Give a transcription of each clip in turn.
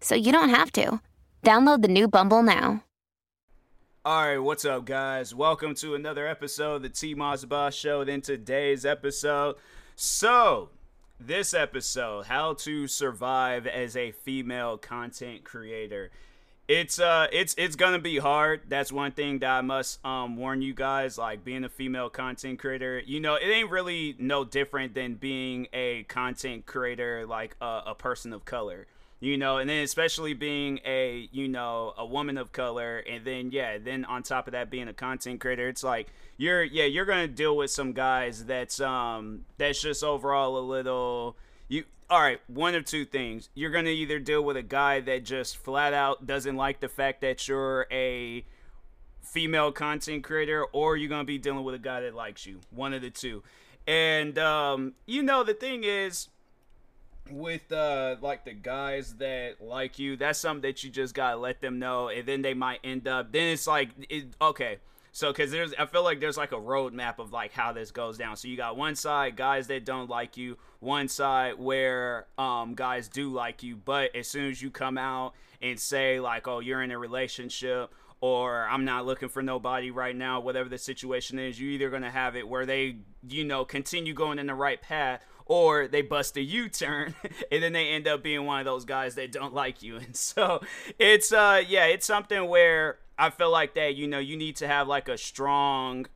so you don't have to. Download the new Bumble now. All right, what's up, guys? Welcome to another episode of the T Moss Boss Show. In today's episode, so this episode, how to survive as a female content creator. It's uh, it's it's gonna be hard. That's one thing that I must um warn you guys. Like being a female content creator, you know, it ain't really no different than being a content creator like a, a person of color you know and then especially being a you know a woman of color and then yeah then on top of that being a content creator it's like you're yeah you're gonna deal with some guys that's um that's just overall a little you all right one of two things. You're gonna either deal with a guy that just flat out doesn't like the fact that you're a female content creator or you're gonna be dealing with a guy that likes you one of the two. And um you know the thing is with uh like the guys that like you that's something that you just gotta let them know and then they might end up then it's like it, okay. So because there's i feel like there's like a roadmap of like how this goes down. So you got one side guys that don't like you one side where um guys do like you but as soon as you come out and say like oh you're in a relationship or I'm not looking for nobody right now, whatever the situation is, you're either going to have it where they, you know, continue going in the right path or they bust a U-turn and then they end up being one of those guys that don't like you. And so it's uh yeah, it's something where I feel like that, you know, you need to have like a strong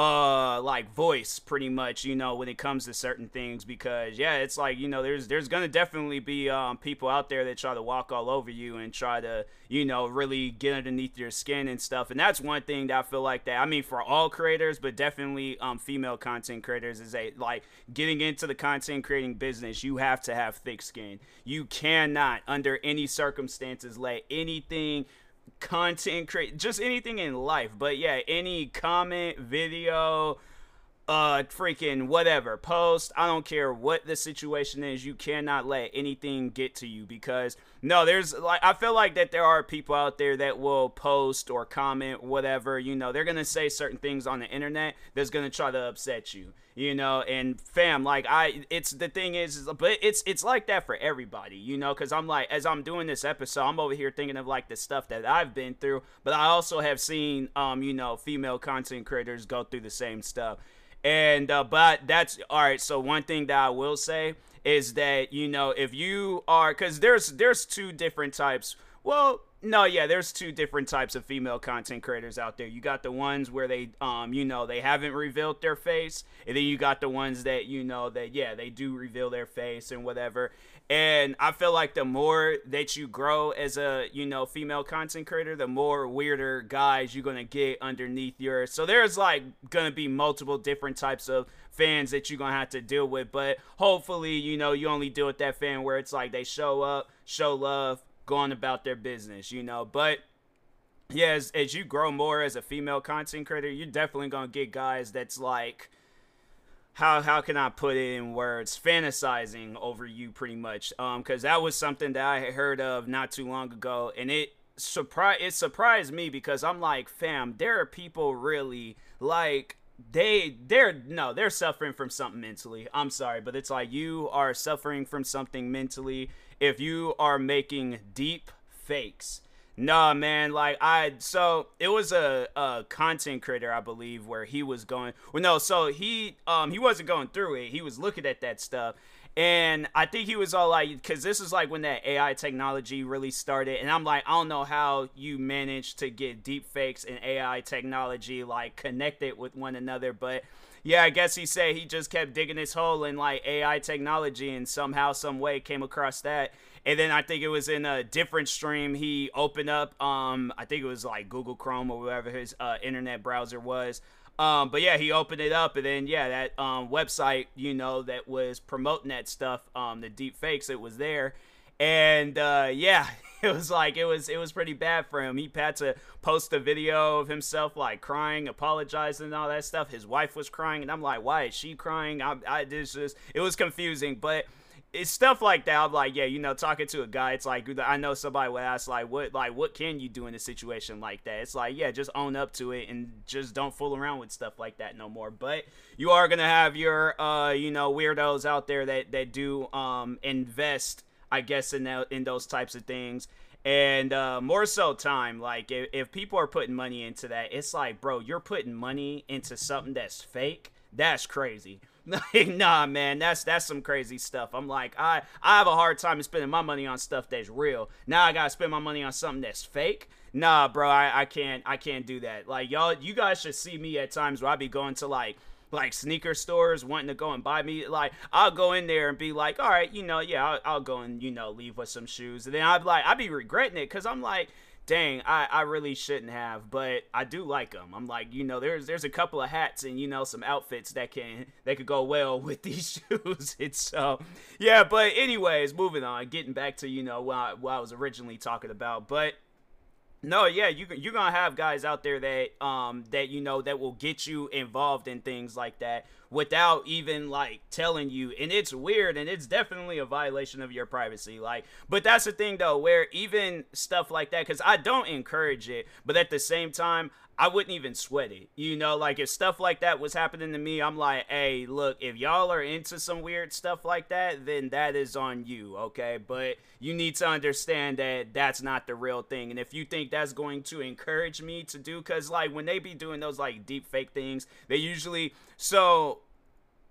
uh like voice pretty much you know when it comes to certain things because yeah it's like you know there's there's gonna definitely be um people out there that try to walk all over you and try to you know really get underneath your skin and stuff. And that's one thing that i feel like that i mean for all creators but definitely um female content creators is a like getting into the content creating business you have to have thick skin. You cannot under any circumstances let anything content create just anything in life. But yeah any comment video uh freaking whatever post i don't care what the situation is you cannot let anything get to you because no there's like i feel like that there are people out there that will post or comment whatever you know they're gonna say certain things on the internet that's gonna try to upset you you know and fam like i it's the thing is, is but it's it's like that for everybody you know because i'm like as i'm doing this episode i'm over here thinking of like the stuff that i've been through but i also have seen um you know female content creators go through the same stuff and uh, but that's all right. So one thing that I will say is that you know if you are because there's there's two different types. Well, no, yeah, there's two different types of female content creators out there. You got the ones where they, um, you know, they haven't revealed their face, and then you got the ones that you know that yeah, they do reveal their face and whatever. And I feel like the more that you grow as a, you know, female content creator, the more weirder guys you're gonna get underneath your. So there's like gonna be multiple different types of fans that you're gonna have to deal with. But hopefully, you know, you only deal with that fan where it's like they show up, show love, going about their business, you know. But yeah, as, as you grow more as a female content creator, you're definitely gonna get guys that's like how how can I put it in words? Fantasizing over you, pretty much. Um, because that was something that I heard of not too long ago, and it surprise it surprised me because I'm like, fam, there are people really like they they're no they're suffering from something mentally i'm sorry but it's like you are suffering from something mentally if you are making deep fakes Nah, man. Like I, so it was a, a content creator, I believe, where he was going. Well, no, so he um he wasn't going through it. He was looking at that stuff, and I think he was all like, because this is like when that AI technology really started, and I'm like, I don't know how you managed to get deep fakes and AI technology like connected with one another, but yeah, I guess he said he just kept digging his hole in like AI technology and somehow, some way came across that. And then I think it was in a different stream he opened up. Um, I think it was like Google Chrome or whatever his uh, internet browser was. Um, but yeah, he opened it up, and then yeah, that um, website, you know, that was promoting that stuff, um, the deep fakes, it was there, and uh, yeah, it was like it was it was pretty bad for him. He had to post a video of himself like crying, apologizing, and all that stuff. His wife was crying, and I'm like, why is she crying? I, I this just it was confusing, but it's stuff like that. I'm like, yeah, you know, talking to a guy, it's like I know somebody would ask, like, what, like, what can you do in a situation like that? It's like, yeah, just own up to it and just don't fool around with stuff like that no more. But you are gonna have your, uh, you know, weirdos out there that that do um invest, I guess, in that, in those types of things. And uh, more so, time. Like, if, if people are putting money into that, it's like, bro, you're putting money into something that's fake. That's crazy like, nah, man, that's that's some crazy stuff. I'm like, I I have a hard time spending my money on stuff that's real. Now I gotta spend my money on something that's fake. Nah, bro, I, I can't I can't do that. Like y'all, you guys should see me at times where I be going to like like sneaker stores wanting to go and buy me like I'll go in there and be like all right you know yeah I'll, I'll go and you know leave with some shoes and then I'd like I'd be regretting it because I'm like dang, I, I really shouldn't have, but I do like them. I'm like, you know, there's there's a couple of hats and you know some outfits that can that could go well with these shoes. it's so yeah, but anyways, moving on, getting back to you know what I, what I was originally talking about, but no, yeah, you you're gonna have guys out there that um that you know that will get you involved in things like that without even like telling you and it's weird and it's definitely a violation of your privacy like but that's the thing though where even stuff like that because i don't encourage it but at the same time I wouldn't even sweat it. You know, like if stuff like that was happening to me, I'm like, hey, look, if y'all are into some weird stuff like that, then that is on you, okay? But you need to understand that that's not the real thing. And if you think that's going to encourage me to do, because like when they be doing those like deep fake things, they usually, so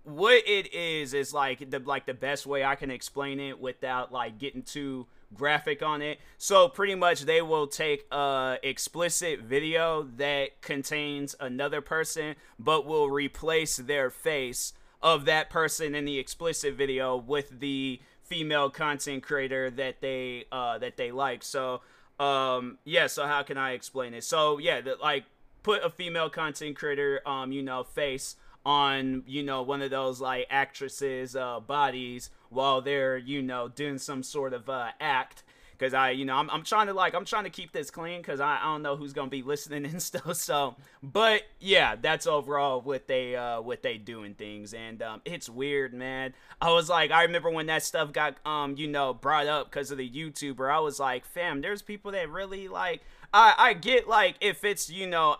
what it is is like the like the best way I can explain it without like getting too graphic on it. So pretty much they will take a explicit video that contains another person but will replace their face of that person in the explicit video with the female content creator that they uh that they like. So um yeah, so how can I explain it? So yeah, the, like put a female content creator um you know face on you know one of those like actresses uh bodies while they're you know doing some sort of uh act because I, you know, I'm, I'm trying to like, I'm trying to keep this clean because I, I don't know who's gonna be listening and stuff. So, but yeah, that's overall what they, uh, what they doing things, and um, it's weird, man. I was like, I remember when that stuff got, um, you know, brought up because of the YouTuber. I was like, fam, there's people that really like. I, I get like if it's you know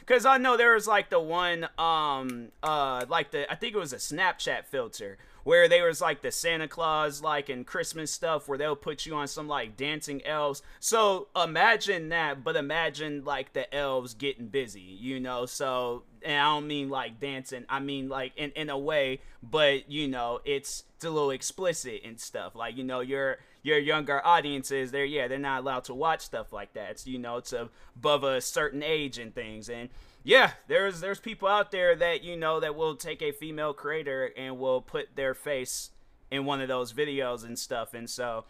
because I know there was like the one um uh like the I think it was a Snapchat filter where there was like the Santa Claus like and Christmas stuff where they'll put you on some like dancing elves. So imagine that, but imagine like the elves getting busy, you know. So and I don't mean like dancing, I mean like in in a way, but you know, it's it's a little explicit and stuff. Like, you know, your your younger audiences, they're yeah, they're not allowed to watch stuff like that. It's you know, it's above a certain age and things and yeah, there's there's people out there that you know that will take a female creator and will put their face in one of those videos and stuff, and so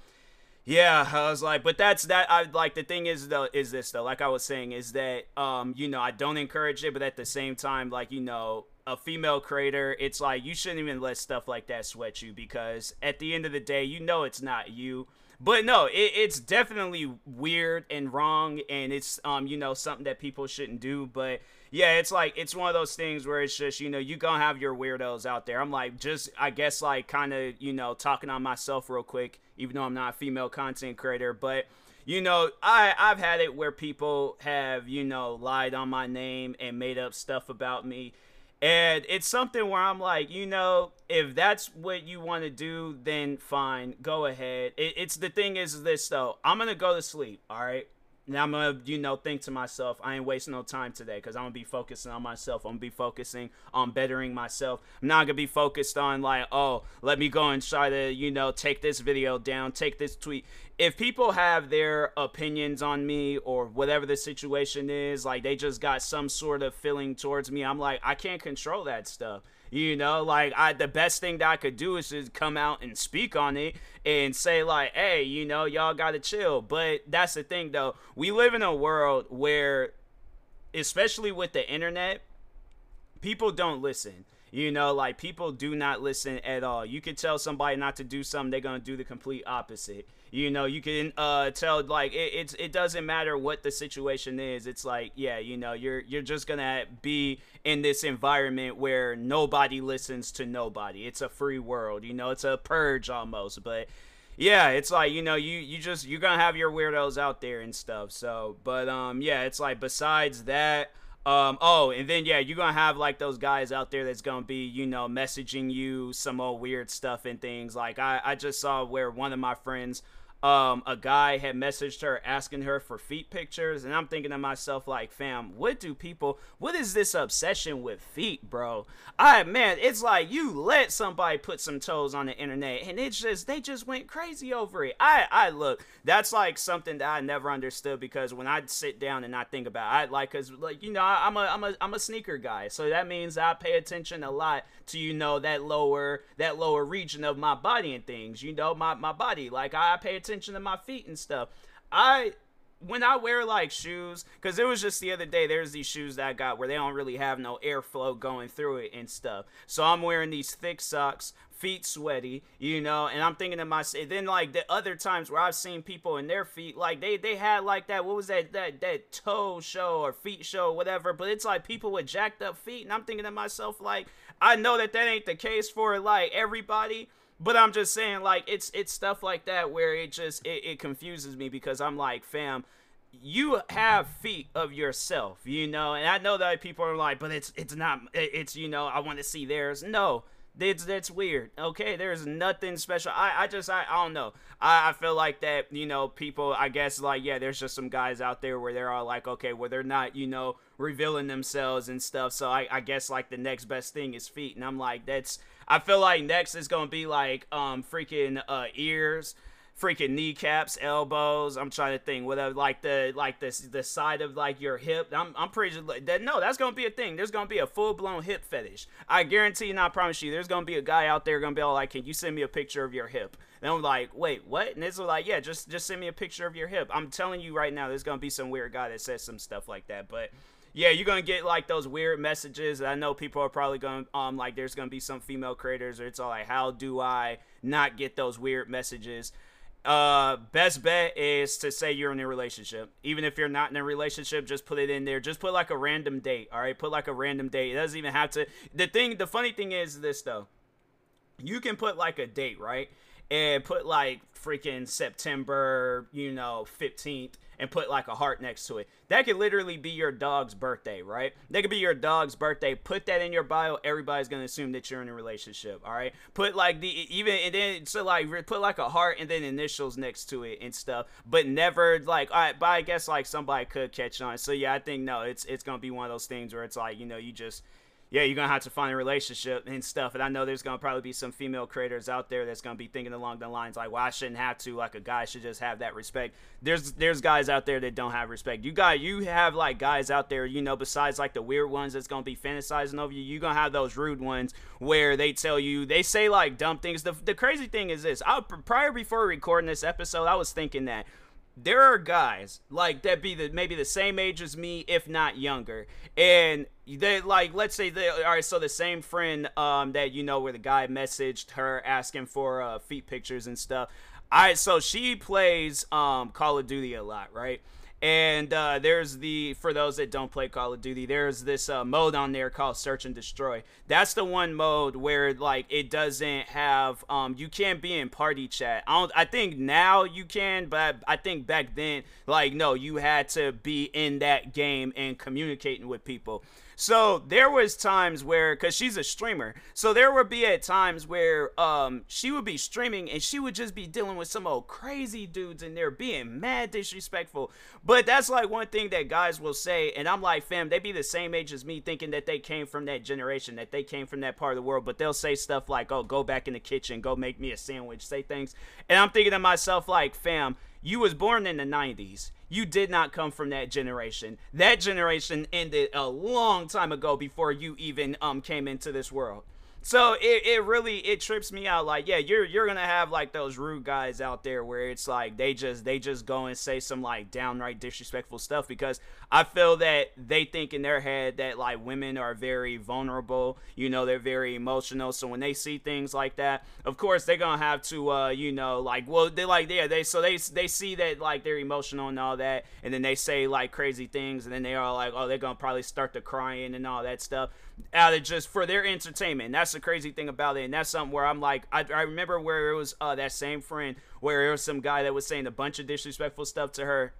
yeah, I was like, but that's that. I like the thing is though is this though, like I was saying, is that um you know I don't encourage it, but at the same time, like you know a female creator, it's like you shouldn't even let stuff like that sweat you because at the end of the day, you know it's not you. But no, it, it's definitely weird and wrong, and it's um you know something that people shouldn't do, but yeah, it's like it's one of those things where it's just you know you gonna have your weirdos out there. I'm like just I guess like kind of you know talking on myself real quick, even though I'm not a female content creator, but you know I I've had it where people have you know lied on my name and made up stuff about me. And it's something where I'm like, you know, if that's what you want to do, then fine, go ahead. It, it's the thing is this though. I'm gonna go to sleep. All right. Now I'm gonna, you know, think to myself, I ain't wasting no time today because I'm gonna be focusing on myself. I'm gonna be focusing on bettering myself. I'm not gonna be focused on like, oh, let me go and try to, you know, take this video down, take this tweet. If people have their opinions on me or whatever the situation is, like they just got some sort of feeling towards me, I'm like, I can't control that stuff. You know, like I the best thing that I could do is just come out and speak on it and say like, "Hey, you know, y'all got to chill." But that's the thing though. We live in a world where especially with the internet, people don't listen. You know, like people do not listen at all. You can tell somebody not to do something, they're gonna do the complete opposite. You know, you can uh, tell like it, it's it doesn't matter what the situation is. It's like yeah, you know, you're you're just gonna be in this environment where nobody listens to nobody. It's a free world. You know, it's a purge almost, but yeah it's like you know you you just you're gonna have your weirdos out there and stuff so but um yeah it's like besides that um, oh, and then yeah, you're gonna have like those guys out there that's gonna be, you know, messaging you some old weird stuff and things. Like I, I just saw where one of my friends um, a guy had messaged her asking her for feet pictures, and I'm thinking to myself, like, fam, what do people, what is this obsession with feet, bro? I, man, it's like you let somebody put some toes on the internet, and it's just, they just went crazy over it. I, I look, that's like something that I never understood because when I sit down and I think about it, I like, cause like, you know, I, I'm a, I'm a, I'm a sneaker guy, so that means I pay attention a lot to, you know, that lower, that lower region of my body and things, you know, my, my body, like, I pay attention attention to my feet and stuff. I when I wear like shoes, because it was just the other day, there's these shoes that I got where they don't really have no airflow going through it and stuff. So I'm wearing these thick socks, feet sweaty, you know, and I'm thinking to myself, then like the other times where I've seen people in their feet, like they they had like that, what was that that that toe show or feet show, whatever. But it's like people with jacked up feet, and I'm thinking to myself, like I know that that ain't the case for like everybody but I'm just saying, like, it's it's stuff like that where it just it, it confuses me because I'm like, fam, you have feet of yourself, you know, and I know that people are like, but it's it's not it's you know I want to see theirs. No, it's that's weird. Okay, there's nothing special. I I just I, I don't know. I I feel like that you know people. I guess like yeah, there's just some guys out there where they're all like okay, well they're not you know revealing themselves and stuff. So I I guess like the next best thing is feet, and I'm like that's I feel like next is gonna be like um freaking uh ears, freaking kneecaps, elbows. I'm trying to think whether like the like the the side of like your hip. I'm I'm pretty sure that no, that's gonna be a thing. There's gonna be a full blown hip fetish. I guarantee you, and I promise you, there's gonna be a guy out there gonna be all like, can you send me a picture of your hip? And I'm like, wait, what? And this it's like, yeah, just just send me a picture of your hip. I'm telling you right now, there's gonna be some weird guy that says some stuff like that, but yeah, you're gonna get like those weird messages. I know people are probably gonna um like there's gonna be some female creators or it's all like how do I not get those weird messages? uh best bet is to say you're in a relationship. Even if you're not in a relationship just put it in there. Just put like a random date all right? Put like a random date. It doesn't even have to the thing the funny thing is this though. You can put like a date right? And put like freaking september you know 15th and put like a heart next to it. That could literally be your dog's birthday, right? That could be your dog's birthday. Put that in your bio. Everybody's gonna assume that you're in a relationship. All right. Put like the even and then so like put like a heart and then initials next to it and stuff. But never like all right. But I guess like somebody could catch on. So yeah, I think no, it's it's gonna be one of those things where it's like you know you just yeah, you're gonna have to find a relationship and stuff. And I know there's gonna probably be some female creators out there that's gonna be thinking along the lines like, "Well, I shouldn't have to. Like a guy should just have that respect." There's there's guys out there that don't have respect. You got you have like guys out there, you know, besides like the weird ones that's gonna be fantasizing over you. You gonna have those rude ones where they tell you they say like dumb things. The the crazy thing is this: I prior before recording this episode, I was thinking that there are guys like that be the maybe the same age as me if not younger. And they like let's say they all right so the same friend um that you know where the guy messaged her asking for uh feet pictures and stuff. All right so she plays um call of duty a lot right and uh, there's the for those that don't play Call of Duty, there's this uh, mode on there called Search and Destroy. That's the one mode where like it doesn't have um you can't be in party chat. I don't I think now you can, but I think back then like no, you had to be in that game and communicating with people. So there was times where, cause she's a streamer, so there would be at times where um she would be streaming and she would just be dealing with some old crazy dudes and they're being mad disrespectful. But that's like one thing that guys will say, and I'm like, fam, they be the same age as me, thinking that they came from that generation, that they came from that part of the world. But they'll say stuff like, "Oh, go back in the kitchen, go make me a sandwich," say things, and I'm thinking to myself like, fam, you was born in the 90s you did not come from that generation. That generation ended a long time ago before you even um came into this world. So it, it really it trips me out like yeah you're you're gonna have like those rude guys out there where it's like they just they just go and say some like downright disrespectful stuff because I feel that they think in their head that like women are very vulnerable you know they're very emotional. So when they see things like that of course they're gonna have to uh you know like well they like yeah they so they they see that like they're emotional and all that and then they say like crazy things and then they are like oh they're gonna probably start to crying and all that stuff out of just for their entertainment. That's the crazy thing about it, and that's something where I'm like, I, I remember where it was uh, that same friend where it was some guy that was saying a bunch of disrespectful stuff to her.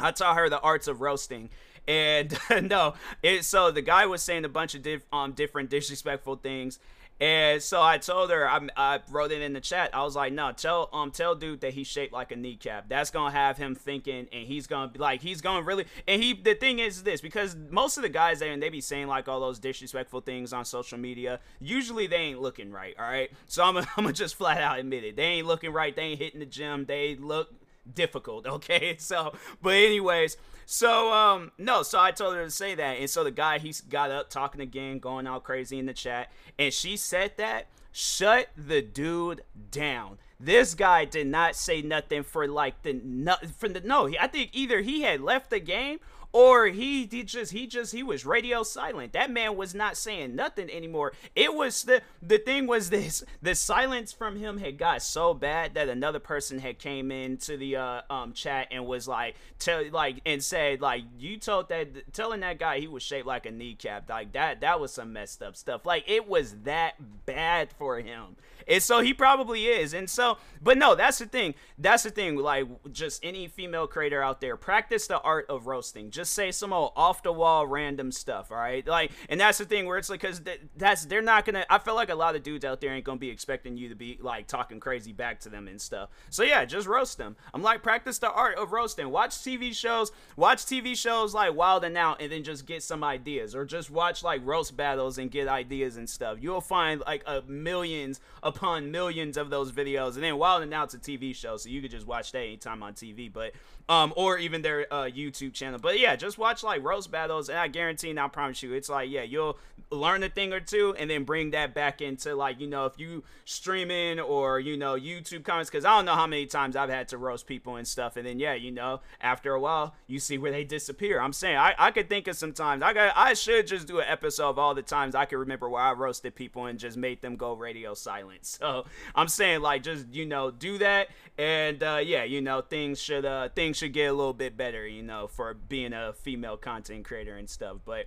I taught her the arts of roasting, and no, it so the guy was saying a bunch of diff, um different disrespectful things, and so I told her, I, I wrote it in the chat. I was like, no, tell um tell dude that he's shaped like a kneecap. That's gonna have him thinking, and he's gonna be like, he's gonna really. And he, the thing is this, because most of the guys there and they be saying like all those disrespectful things on social media. Usually they ain't looking right. All right, so I'm, I'm gonna just flat out admit it. They ain't looking right. They ain't hitting the gym. They look difficult. Okay, so but anyways. So um no, so I told her to say that, and so the guy he got up talking again, going all crazy in the chat, and she said that shut the dude down. This guy did not say nothing for like the no, for the no. I think either he had left the game or he, he just he just he was radio silent. That man was not saying nothing anymore. It was the the thing was this the silence from him had got so bad that another person had came into the uh, um chat and was like tell like and said like you told that telling that guy he was shaped like a kneecap like that that was some messed up stuff. Like it was that bad for him. And so he probably is. And so, but no, that's the thing. That's the thing. Like, just any female creator out there, practice the art of roasting. Just say some old off the wall random stuff. All right. Like, and that's the thing where it's like, cause that's, they're not gonna, I feel like a lot of dudes out there ain't gonna be expecting you to be like talking crazy back to them and stuff. So yeah, just roast them. I'm like, practice the art of roasting. Watch TV shows, watch TV shows like Wild 'N Out and then just get some ideas or just watch like roast battles and get ideas and stuff. You'll find like a millions upon millions of those videos. And then Wild 'N Out's a TV show, so you could just watch that anytime on TV. But um, or even their uh, YouTube channel. But yeah, yeah, just watch like roast battles, and I guarantee, and I promise you, it's like yeah, you'll learn a thing or two, and then bring that back into like you know if you streaming or you know YouTube comments, because I don't know how many times I've had to roast people and stuff, and then yeah, you know after a while you see where they disappear. I'm saying I I could think of some times I got I should just do an episode of all the times I can remember where I roasted people and just made them go radio silent. So I'm saying like just you know do that, and uh, yeah, you know things should uh things should get a little bit better, you know, for being female content creator and stuff, but.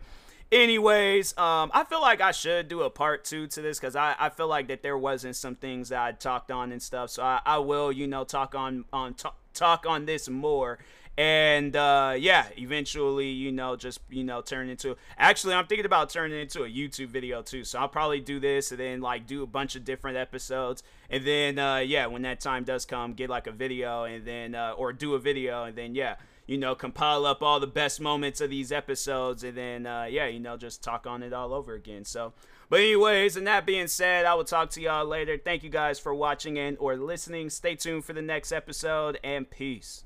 Anyways, um, I feel like I should do a part two to this because I, I feel like that there wasn't some things that I talked on and stuff. So I, I will, you know, talk on on talk, talk on this more and uh, yeah, eventually, you know, just you know, turn into. Actually, I'm thinking about turning into a YouTube video too. So I'll probably do this and then like do a bunch of different episodes, and then uh, yeah, when that time does come, get like a video and then uh, or do a video and then yeah you know, compile up all the best moments of these episodes and then, uh, yeah, you know, just talk on it all over again. So, but anyways, and that being said, I will talk to y'all later. Thank you guys for watching and or listening. Stay tuned for the next episode and peace.